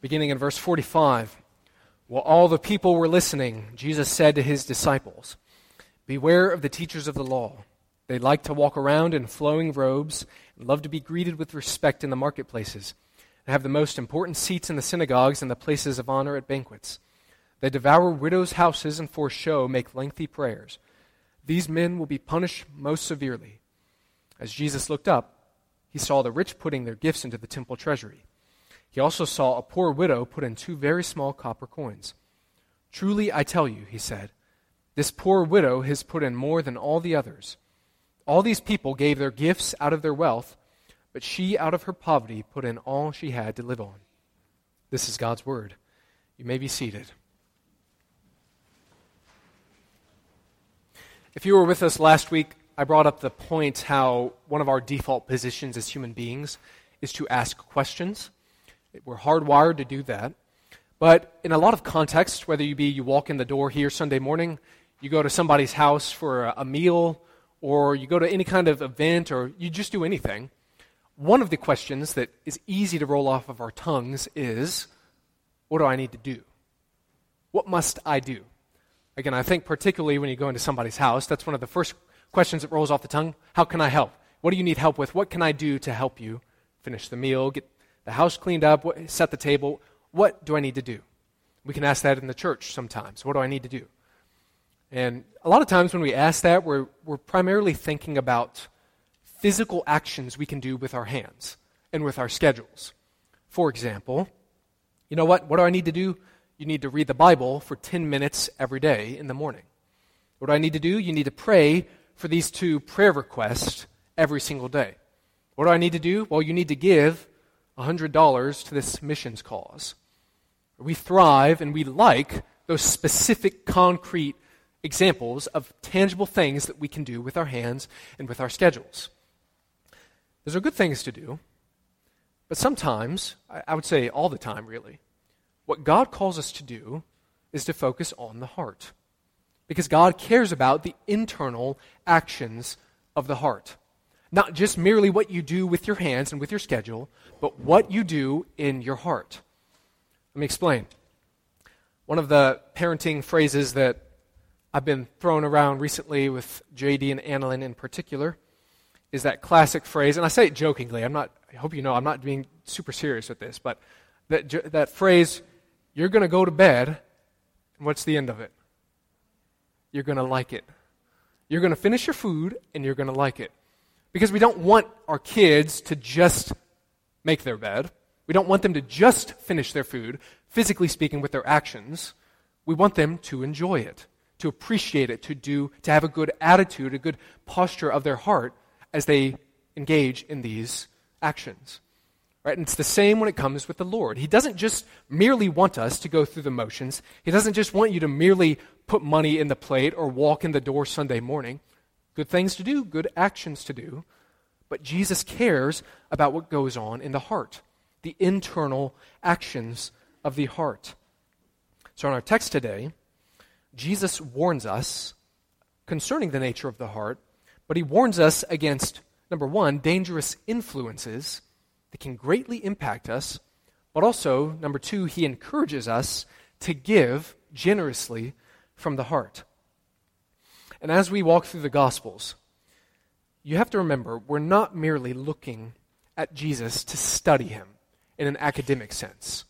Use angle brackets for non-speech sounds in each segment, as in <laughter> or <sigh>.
Beginning in verse 45. While all the people were listening, Jesus said to his disciples, Beware of the teachers of the law. They like to walk around in flowing robes and love to be greeted with respect in the marketplaces They have the most important seats in the synagogues and the places of honor at banquets. They devour widows' houses and for show make lengthy prayers. These men will be punished most severely. As Jesus looked up, he saw the rich putting their gifts into the temple treasury. He also saw a poor widow put in two very small copper coins. Truly, I tell you, he said, this poor widow has put in more than all the others. All these people gave their gifts out of their wealth, but she, out of her poverty, put in all she had to live on. This is God's word. You may be seated. If you were with us last week, I brought up the point how one of our default positions as human beings is to ask questions. We're hardwired to do that. But in a lot of contexts, whether you be you walk in the door here Sunday morning, you go to somebody's house for a, meal, or you go to any kind of event, or you just do anything, one of the questions that is easy to roll off of our tongues is, What do I need to do? What must I do? Again, I think particularly when you go into somebody's house, that's one of the first questions that rolls off the tongue. How can I help? What do you need help with? What can I do to help you finish the meal, get the house cleaned up, set the table. What do I need to do? We can ask that in the church sometimes. What do I need to do? And a lot of times when we ask that, we're, we're primarily thinking about physical actions we can do with our hands and with our schedules. For example, you know what? What do I need to do? You need to read the Bible for 10 minutes every day in the morning. What do I need to do? You need to pray for these two prayer requests every single day. What do I need to do? Well, you need to give $100 to this missions cause. We thrive and we like those specific, concrete examples of tangible things that we can do with our hands and with our schedules. Those are good things to do, but sometimes, I would say all the time really, what God calls us to do is to focus on the heart. Because God cares about the internal actions of the heart. Not just merely what you do with your hands and with your schedule, but what you do in your heart. Let me explain. One of the parenting phrases that I've been throwing around recently with JD and Annalyn in particular is that classic phrase, and I say it jokingly. I'm not. I hope you know I'm not being super serious with this, but that that phrase, "You're going to go to bed," and what's the end of it? You're going to like it. You're going to finish your food, and you're going to like it. Because we don't want our kids to just make their bed. We don't want them to just finish their food, physically speaking, with their actions. We want them to enjoy it, to appreciate it, to do, to have a good attitude, a good posture of their heart as they engage in these actions. Right? And it's the same when it comes with the Lord. He doesn't just merely want us to go through the motions. He doesn't just want you to merely put money in the plate or walk in the door Sunday morning. Good things to do, good actions to do. But Jesus cares about what goes on in the heart, the internal actions of the heart. So, in our text today, Jesus warns us concerning the nature of the heart, but he warns us against, number one, dangerous influences that can greatly impact us, but also, number two, he encourages us to give generously from the heart. And as we walk through the Gospels, you have to remember we're not merely looking at Jesus to study him in an academic sense.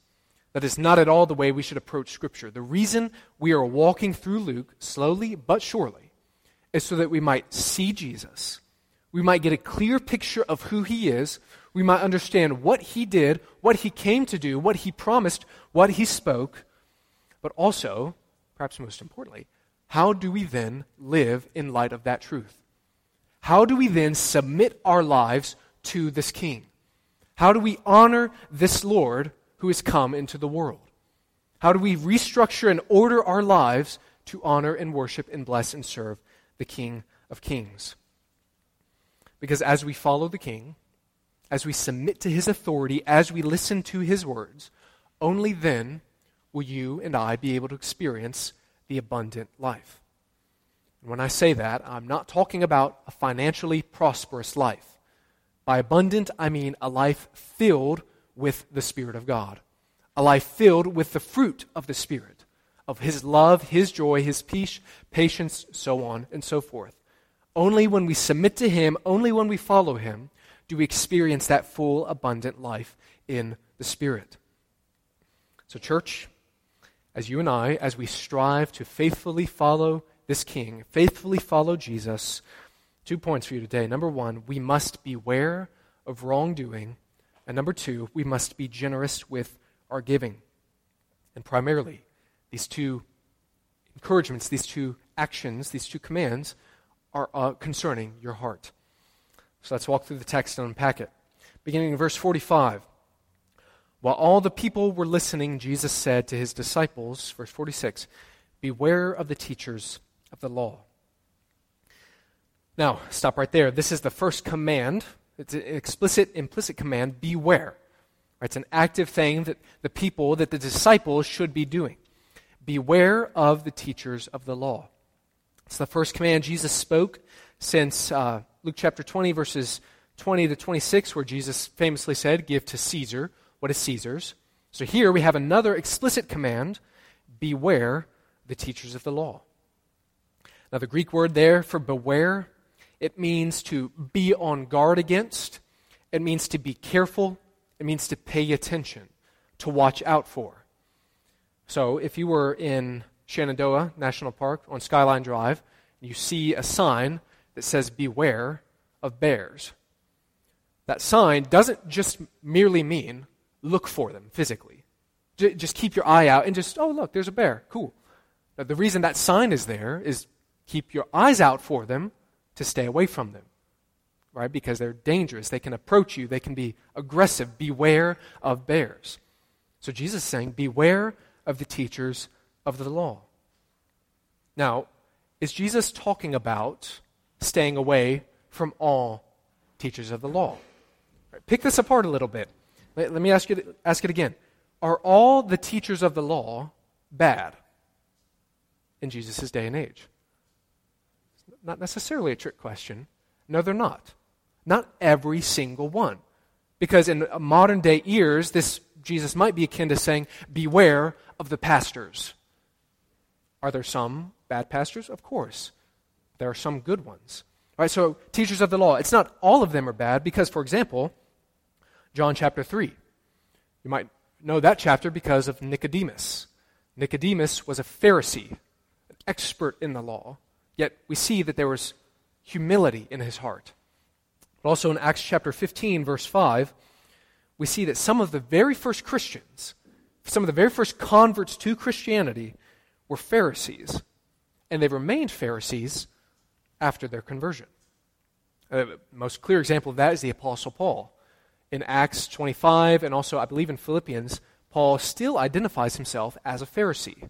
That is not at all the way we should approach Scripture. The reason we are walking through Luke slowly but surely is so that we might see Jesus. We might get a clear picture of who he is. We might understand what he did, what he came to do, what he promised, what he spoke. But also, perhaps most importantly, how do we then live in light of that truth? How do we then submit our lives to this King? How do we honor this Lord who has come into the world? How do we restructure and order our lives to honor and worship and bless and serve the King of Kings? Because as we follow the King, as we submit to his authority, as we listen to his words, only then will you and I be able to experience the abundant life. And when I say that, I'm not talking about a financially prosperous life. By abundant, I mean a life filled with the Spirit of God, a life filled with the fruit of the Spirit, of His love, His joy, His peace, patience, so on and so forth. Only when we submit to Him, only when we follow Him, do we experience that full, abundant life in the Spirit. So, church, as you and I, as we strive to faithfully follow this King, faithfully follow Jesus, two points for you today. Number one, we must beware of wrongdoing. And number two, we must be generous with our giving. And primarily, these two encouragements, these two actions, these two commands are uh, concerning your heart. So let's walk through the text and unpack it. Beginning in verse 45. While all the people were listening, Jesus said to his disciples, verse 46, Beware of the teachers of the law. Now, stop right there. This is the first command. It's an explicit, implicit command beware. It's an active thing that the people, that the disciples should be doing. Beware of the teachers of the law. It's the first command Jesus spoke since uh, Luke chapter 20, verses 20 to 26, where Jesus famously said, Give to Caesar what is Caesar's. So here we have another explicit command beware the teachers of the law. Now, the Greek word there for beware, it means to be on guard against, it means to be careful, it means to pay attention, to watch out for. So, if you were in Shenandoah National Park on Skyline Drive, you see a sign that says beware of bears. That sign doesn't just merely mean look for them physically. J- just keep your eye out and just, oh, look, there's a bear. Cool. Now, the reason that sign is there is keep your eyes out for them to stay away from them. Right? Because they're dangerous. They can approach you, they can be aggressive. Beware of bears. So Jesus is saying, beware of the teachers of the law. Now, is Jesus talking about staying away from all teachers of the law? Pick this apart a little bit. Let, let me ask, you, ask it again. Are all the teachers of the law bad in Jesus' day and age? Not necessarily a trick question. No, they're not. Not every single one. Because in modern day ears, this Jesus might be akin to saying, Beware of the pastors. Are there some bad pastors? Of course. There are some good ones. All right, so teachers of the law, it's not all of them are bad because, for example, John chapter 3. You might know that chapter because of Nicodemus. Nicodemus was a Pharisee, an expert in the law, yet we see that there was humility in his heart. But also in Acts chapter 15, verse 5, we see that some of the very first Christians, some of the very first converts to Christianity, were Pharisees. And they remained Pharisees after their conversion. Uh, the most clear example of that is the Apostle Paul in Acts 25 and also, I believe, in Philippians, Paul still identifies himself as a Pharisee.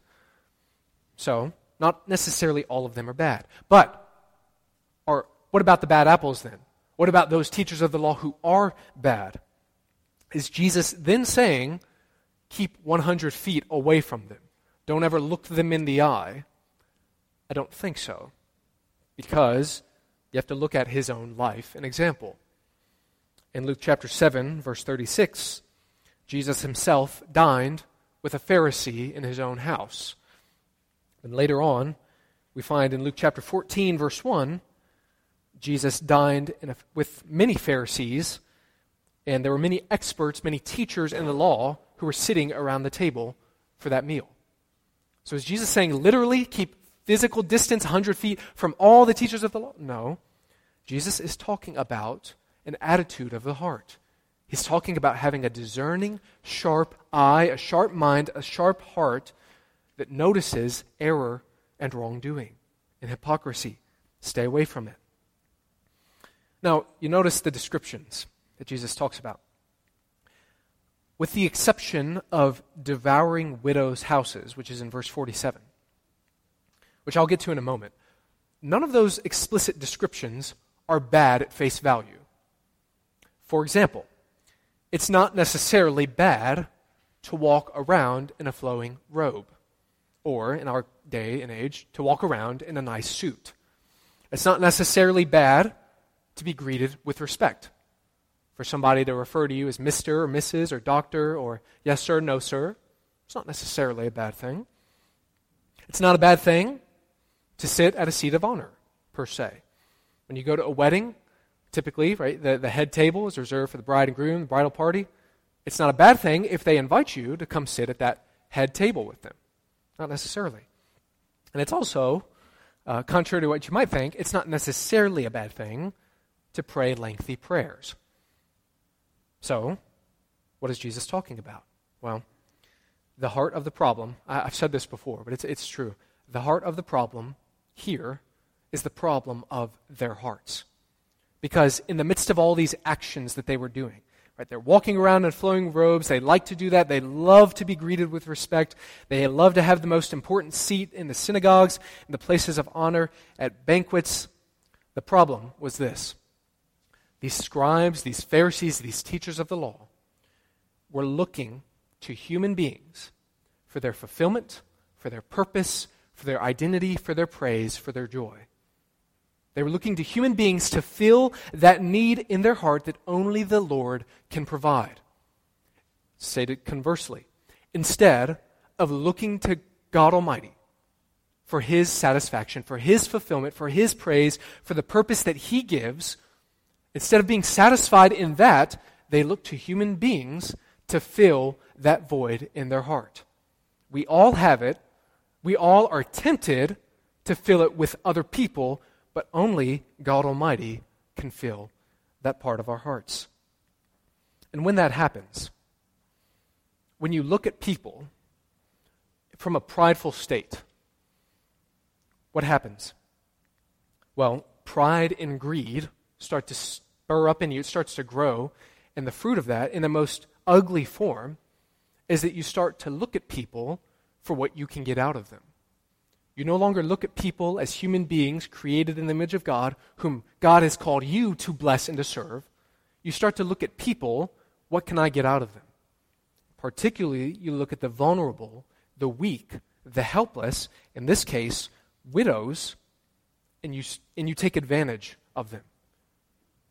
So, not necessarily all of them are bad. But, or what about the bad apples then? What about those teachers of the law who are bad? Is Jesus then saying, keep 100 feet away from them? Don't ever look them in the eye? I don't think so. Because you have to look at his own life and example. In Luke chapter 7, verse 36, Jesus himself dined with a Pharisee in his own house. And later on, we find in Luke chapter 14, verse 1, Jesus dined a, with many Pharisees, and there were many experts, many teachers in the law who were sitting around the table for that meal. So is Jesus saying literally keep physical distance 100 feet from all the teachers of the law? No. Jesus is talking about an attitude of the heart. He's talking about having a discerning, sharp eye, a sharp mind, a sharp heart that notices error and wrongdoing and hypocrisy. Stay away from it. Now, you notice the descriptions that Jesus talks about. With the exception of devouring widows' houses, which is in verse 47, which I'll get to in a moment, none of those explicit descriptions are bad at face value. For example, it's not necessarily bad to walk around in a flowing robe, or in our day and age, to walk around in a nice suit. It's not necessarily bad to be greeted with respect. For somebody to refer to you as Mr. or Mrs. or Doctor or yes, sir, no, sir, It's not necessarily a bad thing. It's not a bad thing to sit at a seat of honor, per se. When you go to a wedding, typically, right, the, the head table is reserved for the bride and groom, the bridal party. It's not a bad thing if they invite you to come sit at that head table with them. Not necessarily. And it's also, uh, contrary to what you might think, it's not necessarily a bad thing to pray lengthy prayers. So, what is Jesus talking about? Well, the heart of the problem, I, have said this before, but it's, it's true. The heart of the problem here is the problem of their hearts. Because in the midst of all these actions that they were doing, right, they're walking around in flowing robes, they like to do that, they love to be greeted with respect, they love to have the most important seat in the synagogues, in the places of honor, at banquets. The problem was this these scribes, these Pharisees, these teachers of the law were looking to human beings for their fulfillment, for their purpose, for their identity, for their praise, for their joy. They were looking to human beings to fill that need in their heart that only the Lord can provide. Stated conversely, instead of looking to God Almighty for His satisfaction, for His fulfillment, for His praise, for the purpose that He gives, instead of being satisfied in that, they look to human beings to fill that void in their heart. We all have it. We all are tempted to fill it with other people, but only God Almighty can fill that part of our hearts. And when that happens, when you look at people from a prideful state, what happens? Well, pride and greed start to spur up in you, it starts to grow, and the fruit of that, in the most ugly form, is that you start to look at people for what you can get out of them. You no longer look at people as human beings created in the image of God, whom God has called you to bless and to serve. You start to look at people, what can I get out of them? Particularly, you look at the vulnerable, the weak, the helpless, in this case, widows, and you, and you take advantage of them.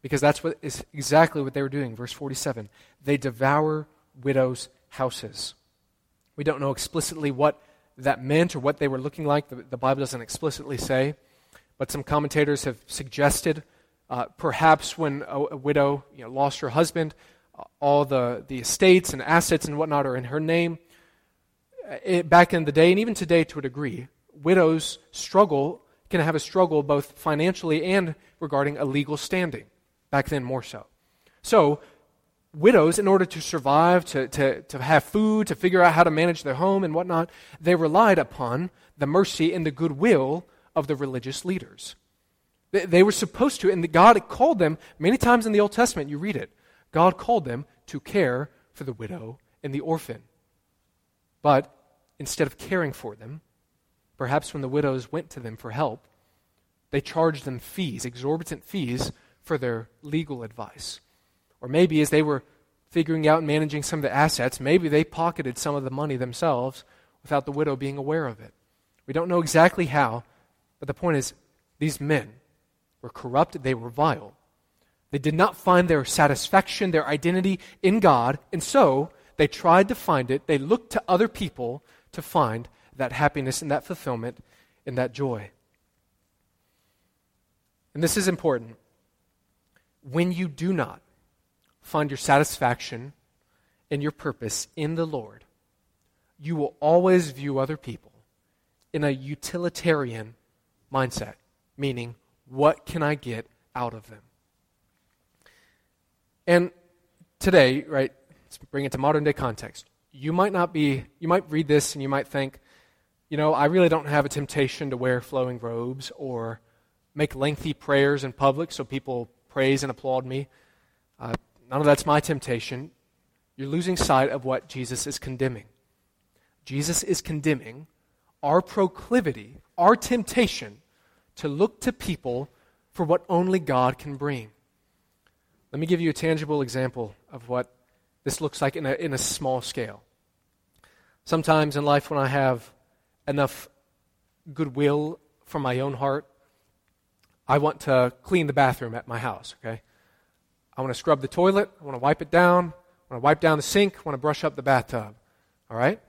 Because that's what is exactly what they were doing. Verse 47 they devour widows' houses. We don't know explicitly what that meant or what they were looking like. The, the Bible doesn't explicitly say. But some commentators have suggested uh, perhaps when a, a, widow you know, lost her husband, uh, all the, the estates and assets and whatnot are in her name. Uh, it, back in the day, and even today to a degree, widows struggle, can have a struggle both financially and regarding a legal standing. Back then, more so. So, widows, in order to survive, to, to, to have food, to figure out how to manage their home and whatnot, they relied upon the mercy and the goodwill of the religious leaders. They, they were supposed to, and God called them, many times in the Old Testament, you read it, God called them to care for the widow and the orphan. But instead of caring for them, perhaps when the widows went to them for help, they charged them fees, exorbitant fees, for their legal advice. Or maybe as they were figuring out and managing some of the assets, maybe they pocketed some of the money themselves without the widow being aware of it. We don't know exactly how, but the point is, these men were corrupt, they were vile. They did not find their satisfaction, their identity in God, and so they tried to find it. They looked to other people to find that happiness and that fulfillment and that joy. And this is important. When you do not find your satisfaction and your purpose in the Lord, you will always view other people in a utilitarian mindset, meaning, what can I get out of them? And today, right, let's bring it to modern day context. You might not be, you might read this and you might think, you know, I really don't have a temptation to wear flowing robes or make lengthy prayers in public so people praise and applaud me. Uh, none of that's my temptation. You're losing sight of what Jesus is condemning. Jesus is condemning our proclivity, our temptation to look to people for what only God can bring. Let me give you a tangible example of what this looks like in a, in a small scale. Sometimes in life, when I have enough goodwill from my own heart, I want to clean the bathroom at my house, okay? I want to scrub the toilet. I want to wipe it down. I want to wipe down the sink. I want to brush up the bathtub. All right?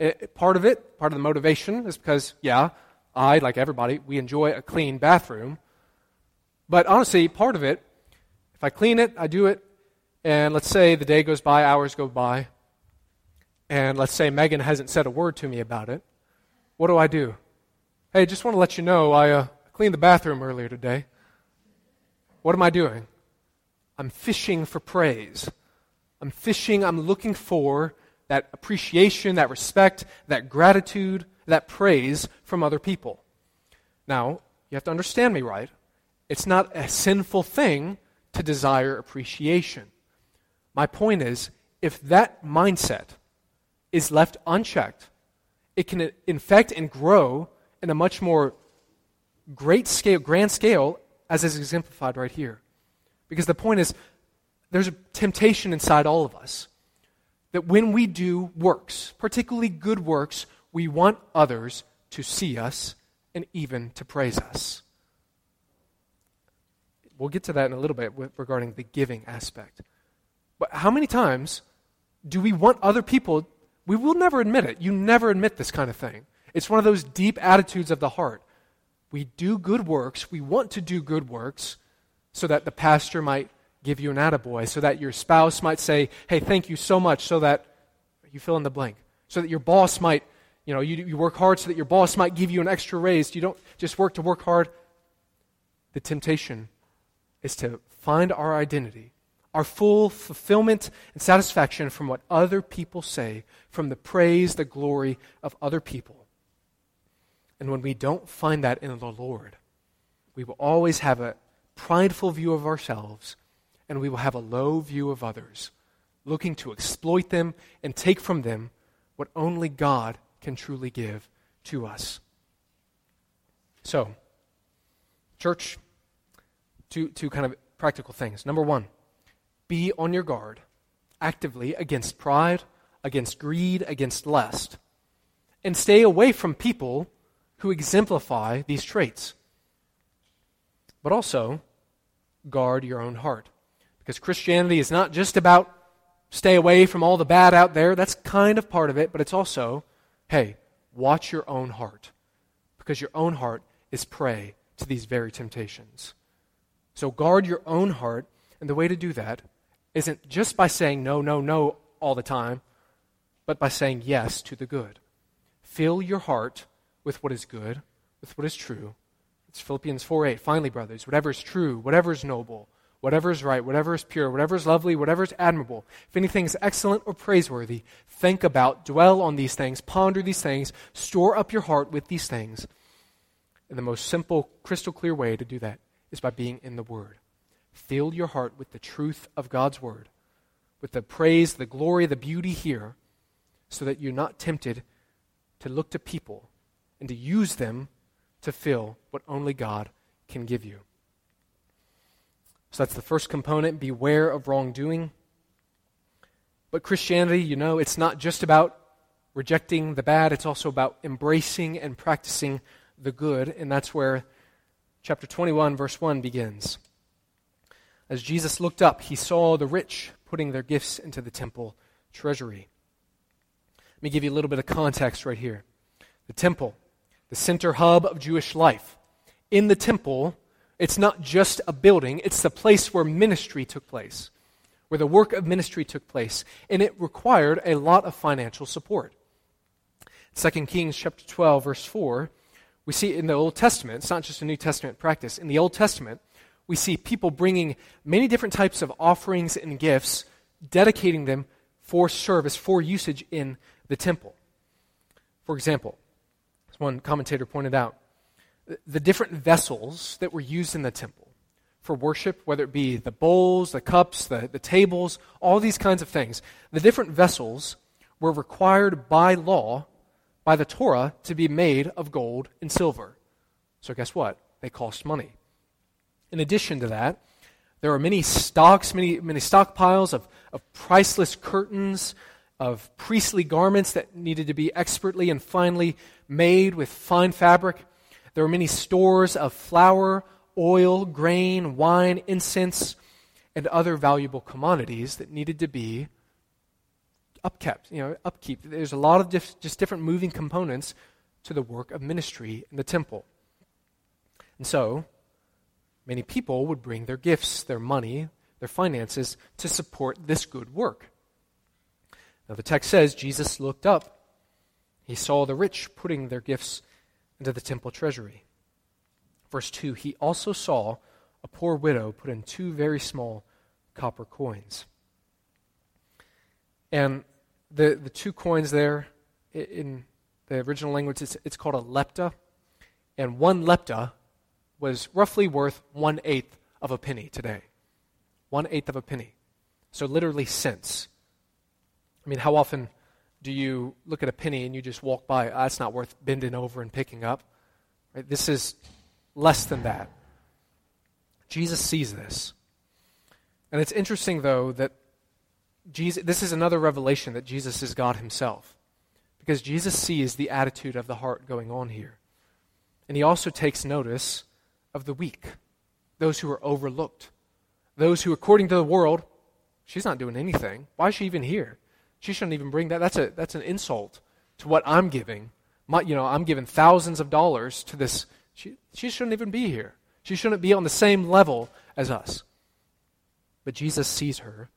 It, part of it, part of the motivation, is because, yeah, I, like everybody, we enjoy a clean bathroom. But honestly, part of it, if I clean it, I do it, and let's say the day goes by, hours go by, and let's say Megan hasn't said a word to me about it, what do I do? Hey, just want to let you know I uh, cleaned the bathroom earlier today. What am I doing? I'm fishing for praise. I'm fishing, I'm looking for that appreciation, that respect, that gratitude, that praise from other people. Now, you have to understand me right. It's not a sinful thing to desire appreciation. My point is, if that mindset is left unchecked, it can infect and grow in a much more great scale, grand scale, as is exemplified right here. Because the point is, there's a temptation inside all of us that when we do works, particularly good works, we want others to see us and even to praise us. We'll get to that in a little bit regarding the giving aspect. But how many times do we want other people? We will never admit it. You never admit this kind of thing. It's one of those deep attitudes of the heart. We do good works, we want to do good works so that the pastor might give you an attaboy, so that your spouse might say, hey, thank you so much, so that you fill in the blank, so that your boss might, you know, you, you work hard so that your boss might give you an extra raise. You don't just work to work hard. The temptation is to find our identity, our full fulfillment and satisfaction from what other people say, from the praise, the glory of other people. And when we don't find that in the Lord, we will always have a prideful view of ourselves and we will have a low view of others, looking to exploit them and take from them what only God can truly give to us. So, church, two, two kind of practical things. Number one, be on your guard actively against pride, against greed, against lust, and stay away from people who exemplify these traits. But also, guard your own heart. Because Christianity is not just about stay away from all the bad out there. That's kind of part of it, but it's also, hey, watch your own heart. Because your own heart is prey to these very temptations. So guard your own heart, and the way to do that isn't just by saying no, no, no all the time, but by saying yes to the good. Fill your heart with what is good, with what is true. It's Philippians 4 8. Finally, brothers, whatever is true, whatever is noble, whatever is right, whatever is pure, whatever is lovely, whatever is admirable, if anything is excellent or praiseworthy, think about, dwell on these things, ponder these things, store up your heart with these things. And the most simple, crystal clear way to do that is by being in the Word. Fill your heart with the truth of God's Word, with the praise, the glory, the beauty here, so that you're not tempted to look to people and to use them to fill what only God can give you. So that's the first component beware of wrongdoing. But Christianity, you know, it's not just about rejecting the bad, it's also about embracing and practicing the good. And that's where chapter 21, verse 1 begins. As Jesus looked up, he saw the rich putting their gifts into the temple treasury. Let me give you a little bit of context right here. The temple, the center hub of Jewish life. In the temple, it's not just a building, it's the place where ministry took place, where the work of ministry took place, and it required a lot of financial support. 2 Kings chapter 12 verse 4, we see in the Old Testament, it's not just a New Testament practice. In the Old Testament, we see people bringing many different types of offerings and gifts, dedicating them for service, for usage in the temple. For example, one commentator pointed out, the different vessels that were used in the temple for worship, whether it be the bowls, the cups, the, the tables, all these kinds of things. The different vessels were required by law, by the Torah, to be made of gold and silver. So, guess what? They cost money. In addition to that, there are many stocks, many, many stockpiles of, of priceless curtains, of priestly garments that needed to be expertly and finely made with fine fabric. There were many stores of flour, oil, grain, wine, incense, and other valuable commodities that needed to be upkept, you know, upkeep. There's a lot of diff- just different moving components to the work of ministry in the temple. And so, many people would bring their gifts, their money, their finances to support this good work. Now, the text says Jesus looked up. He saw the rich putting their gifts into the temple treasury. Verse 2 He also saw a poor widow put in two very small copper coins. And the, the two coins there, in the original language, it's, it's called a lepta. And one lepta was roughly worth one eighth of a penny today. One eighth of a penny. So literally cents. I mean, how often do you look at a penny and you just walk by? Ah, oh, that's not worth bending over and picking up. Right? This is less than that. Jesus sees this. And it's interesting, though, that Jesus, this is another revelation that Jesus is God himself. Because Jesus sees the attitude of the heart going on here. And he also takes notice of the weak, those who are overlooked, those who, according to the world, she's not doing anything. Why is she even here? She shouldn't even bring that. That's, a, that's an insult to what I'm giving. My, you know, I'm giving thousands of dollars to this. She, she shouldn't even be here. She shouldn't be on the same level as us. But Jesus sees her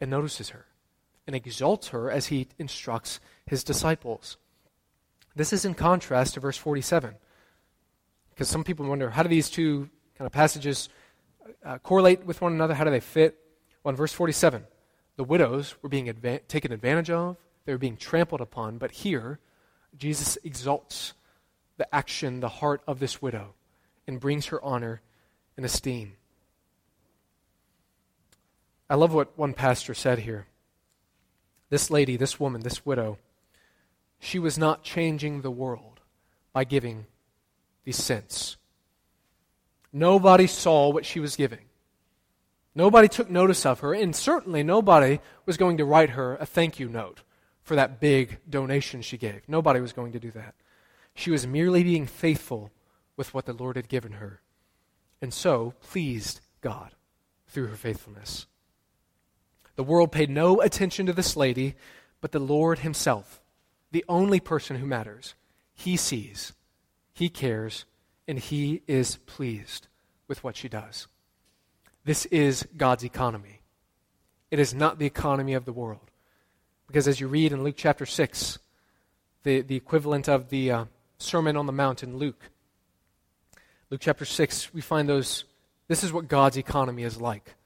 and notices her and exalts her as he instructs his disciples. This is in contrast to verse 47. Because some people wonder how do these two kind of passages uh, correlate with one another? How do they fit? Well, in verse 47, the widows were being adva- taken advantage of, they were being trampled upon, but here, Jesus exalts the action, the heart of this widow, and brings her honor and esteem. I love what one pastor said here. This lady, this woman, this widow, she was not changing the world by giving these cents. Nobody saw what she was giving. Nobody took notice of her, and certainly nobody was going to write her a thank you note for that big donation she gave. Nobody was going to do that. She was merely being faithful with what the Lord had given her, and so pleased God through her faithfulness. The world paid no attention to this lady, but the Lord Himself, the only person who matters, He sees, He cares, and He is pleased with what she does. This is God's economy. It is not the economy of the world. Because as you read in Luke chapter 6, the, the equivalent of the uh, Sermon on the Mount in Luke, Luke chapter 6, we find those. This is what God's economy is like.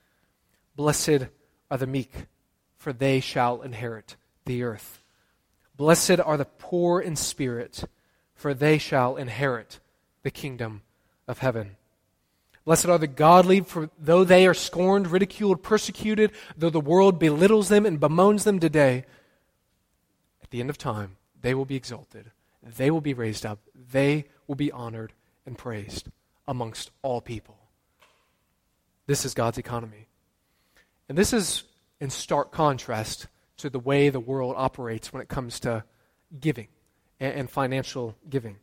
Blessed are the meek, for they shall inherit the earth. Blessed are the poor in spirit, for they shall inherit the kingdom of heaven. Blessed are the godly, for though they are scorned, ridiculed, persecuted, though the world belittles them and bemoans them today, at the end of time, they will be exalted. They will be raised up. They will be honored and praised amongst all people. This is God's economy. And this is in stark contrast to the way the world operates when it comes to giving and, financial giving.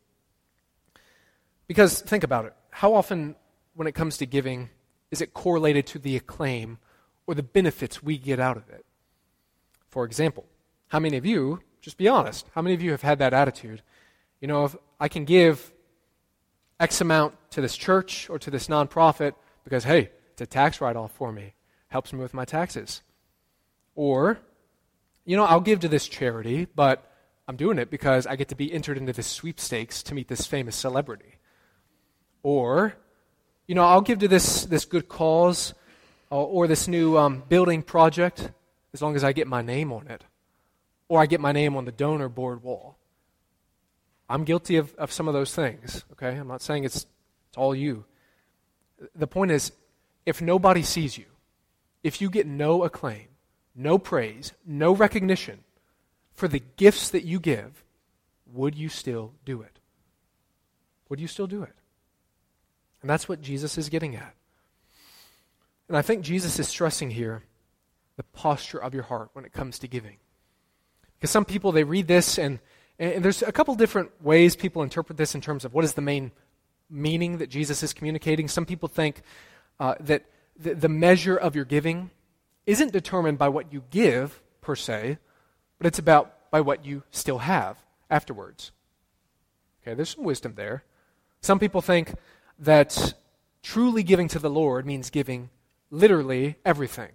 Because think about it. How often when it comes to giving, is it correlated to the acclaim or the benefits we get out of it? For example, how many of you, just be honest, how many of you have had that attitude? You know, if I can give X amount to this church or to this nonprofit because, hey, it's a tax write off for me, helps me with my taxes. Or, you know, I'll give to this charity, but I'm doing it because I get to be entered into this sweepstakes to meet this famous celebrity. Or, you know, I'll give to this, this good cause or, uh, or this new um, building project as long as I get my name on it. Or I get my name on the donor board wall. I'm guilty of, of some of those things, okay? I'm not saying it's, it's all you. The point is, if nobody sees you, if you get no acclaim, no praise, no recognition for the gifts that you give, would you still do it? Would you still do it? And that's what Jesus is getting at. And I think Jesus is stressing here the posture of your heart when it comes to giving. Because some people, they read this, and, and there's a couple different ways people interpret this in terms of what is the main meaning that Jesus is communicating. Some people think uh, that the, the measure of your giving isn't determined by what you give, per se, but it's about by what you still have afterwards. Okay, there's some wisdom there. Some people think that truly giving to the Lord means giving literally everything.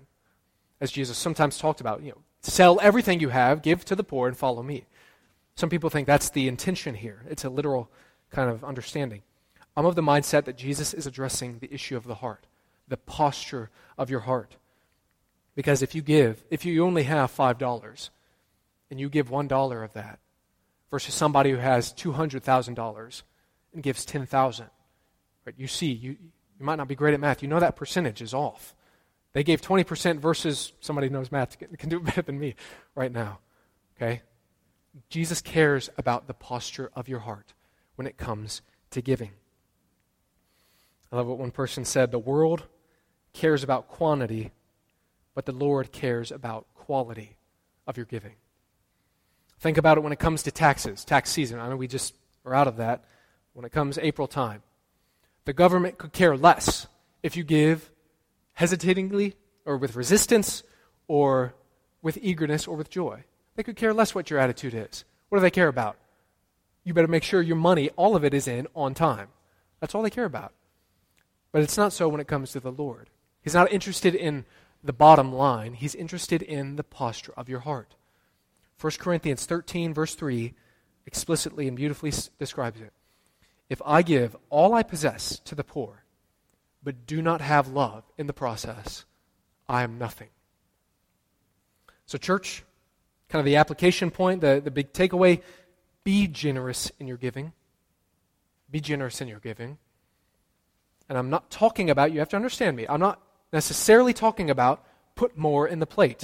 As Jesus sometimes talked about, you know, sell everything you have, give to the poor, and follow me. Some people think that's the intention here. It's a literal kind of understanding. I'm of the mindset that Jesus is addressing the issue of the heart, the posture of your heart. Because if you give, if you only have $5 and you give $1 of that versus somebody who has $200,000 and gives 10,000, right? You see, you, you might not be great at math. You know that percentage is off. They gave 20% versus somebody who knows math can do it <laughs> better than me right now. Okay? Jesus cares about the posture of your heart when it comes to giving. I love what one person said the world cares about quantity, but the Lord cares about quality of your giving. Think about it when it comes to taxes, tax season. I know we just are out of that when it comes April time. The government could care less if you give hesitatingly or with resistance or with eagerness or with joy. They could care less what your attitude is. What do they care about? You better make sure your money, all of it, is in on time. That's all they care about. But it's not so when it comes to the Lord. He's not interested in the bottom line, He's interested in the posture of your heart. 1 Corinthians 13, verse 3, explicitly and beautifully describes it. If I give all I possess to the poor, but do not have love in the process, I am nothing. So, church, kind of the application point, the, the big takeaway be generous in your giving. Be generous in your giving. And I'm not talking about, you have to understand me, I'm not necessarily talking about put more in the plate.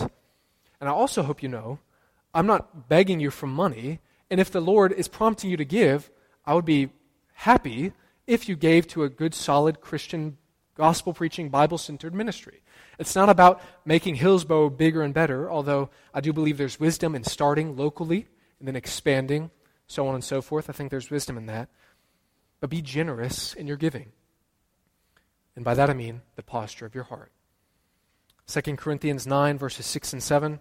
And I also hope you know, I'm not begging you for money. And if the Lord is prompting you to give, I would be happy if you gave to a good, solid Christian, gospel preaching, Bible centered ministry. It's not about making Hillsboro bigger and better, although I do believe there's wisdom in starting locally and then expanding, so on and so forth. I think there's wisdom in that. But be generous in your giving. And by that I mean the posture of your heart. 2 Corinthians 9, verses 6 and 7.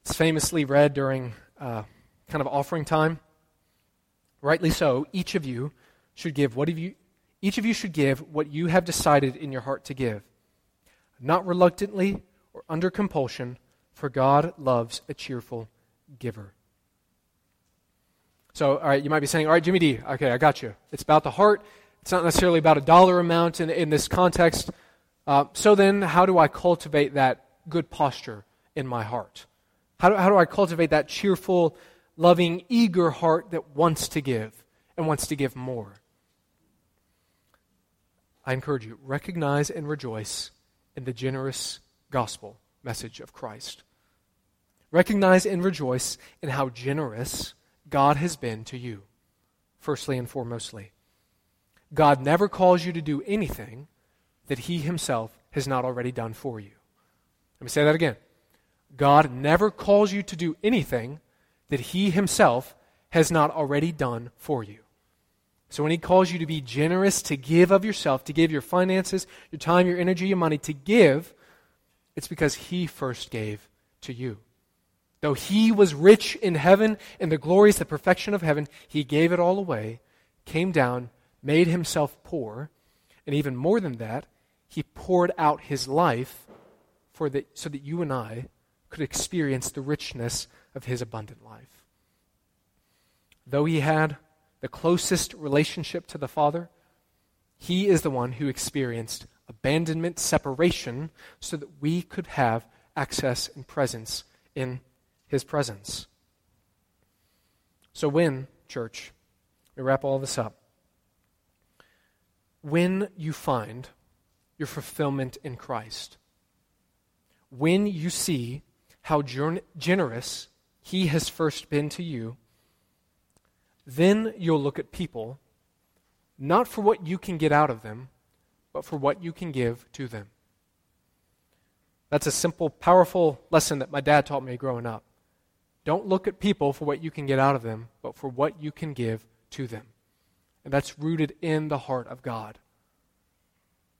It's famously read during uh, kind of offering time. Rightly so, each of you should give what you each of you should give what you have decided in your heart to give, not reluctantly or under compulsion, for God loves a cheerful giver. So, all right, you might be saying, all right, Jimmy D, okay, I got you. It's about the heart. It's not necessarily about a dollar amount in, in this context. Uh, so then, how do I cultivate that good posture in my heart? How do, how do I cultivate that cheerful, loving, eager heart that wants to give and wants to give more? I encourage you, recognize and rejoice in the generous gospel message of Christ. Recognize and rejoice in how generous God has been to you, firstly and foremostly. God never calls you to do anything that He Himself has not already done for you. Let me say that again. God never calls you to do anything that He Himself has not already done for you. So when He calls you to be generous, to give of yourself, to give your finances, your time, your energy, your money, to give, it's because He first gave to you. Though He was rich in heaven, in the glories, the perfection of heaven, He gave it all away, came down, made Himself poor, and even more than that, He poured out His life for the, so that you and I could experience the richness of his abundant life. Though he had the closest relationship to the Father, he is the one who experienced abandonment, separation, so that we could have access and presence in his presence. So, when, church, we wrap all this up, when you find your fulfillment in Christ, when you see how generous He has first been to you, then you'll look at people not for what you can get out of them, but for what you can give to them. That's a simple, powerful lesson that my dad taught me growing up. Don't look at people for what you can get out of them, but for what you can give to them. And that's rooted in the heart of God.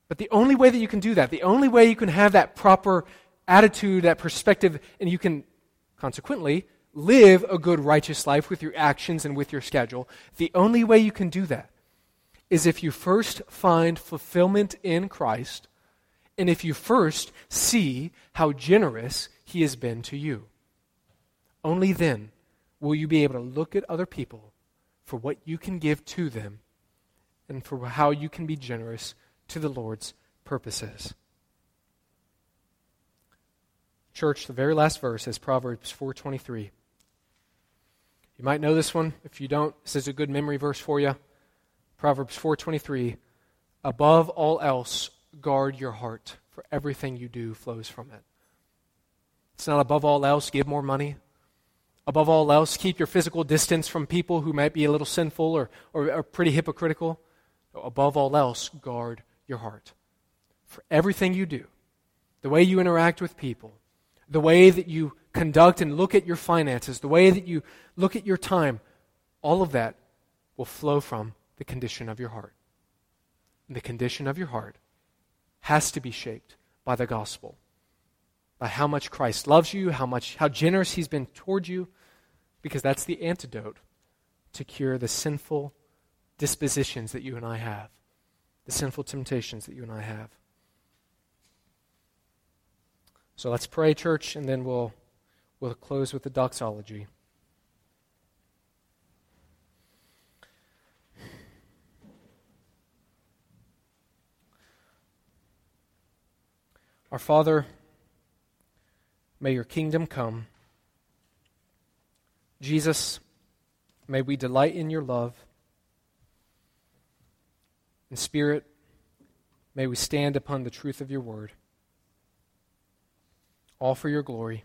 But the only way that you can do that, the only way you can have that proper attitude, that perspective, and you can consequently, live a good, righteous life with your actions and with your schedule, the only way you can do that is if you first find fulfillment in Christ and if you first see how generous He has been to you. Only then will you be able to look at other people for what you can give to them and for how you can be generous to the Lord's purposes. Church, the very last verse is Proverbs 4:23. You might know this one. If you don't, this is a good memory verse for you. Proverbs 4:23, above all else, guard your heart, for everything you do flows from it. It's not above all else, give more money. Above all else, keep your physical distance from people who might be a little sinful or, or, or pretty hypocritical. Above all else, guard your heart. For everything you do, the way you interact with people, the way that you conduct and look at your finances, the way that you look at your time, all of that will flow from the condition of your heart. And the condition of your heart has to be shaped by the gospel, by how much Christ loves you, how much how generous he's been toward you, because that's the antidote to cure the sinful dispositions that you and I have, the sinful temptations that you and I have. So let's pray, church, and then we'll, we'll close with the doxology. Our Father, may your kingdom come. Jesus, may we delight in your love. In spirit, may we stand upon the truth of your word all for your glory.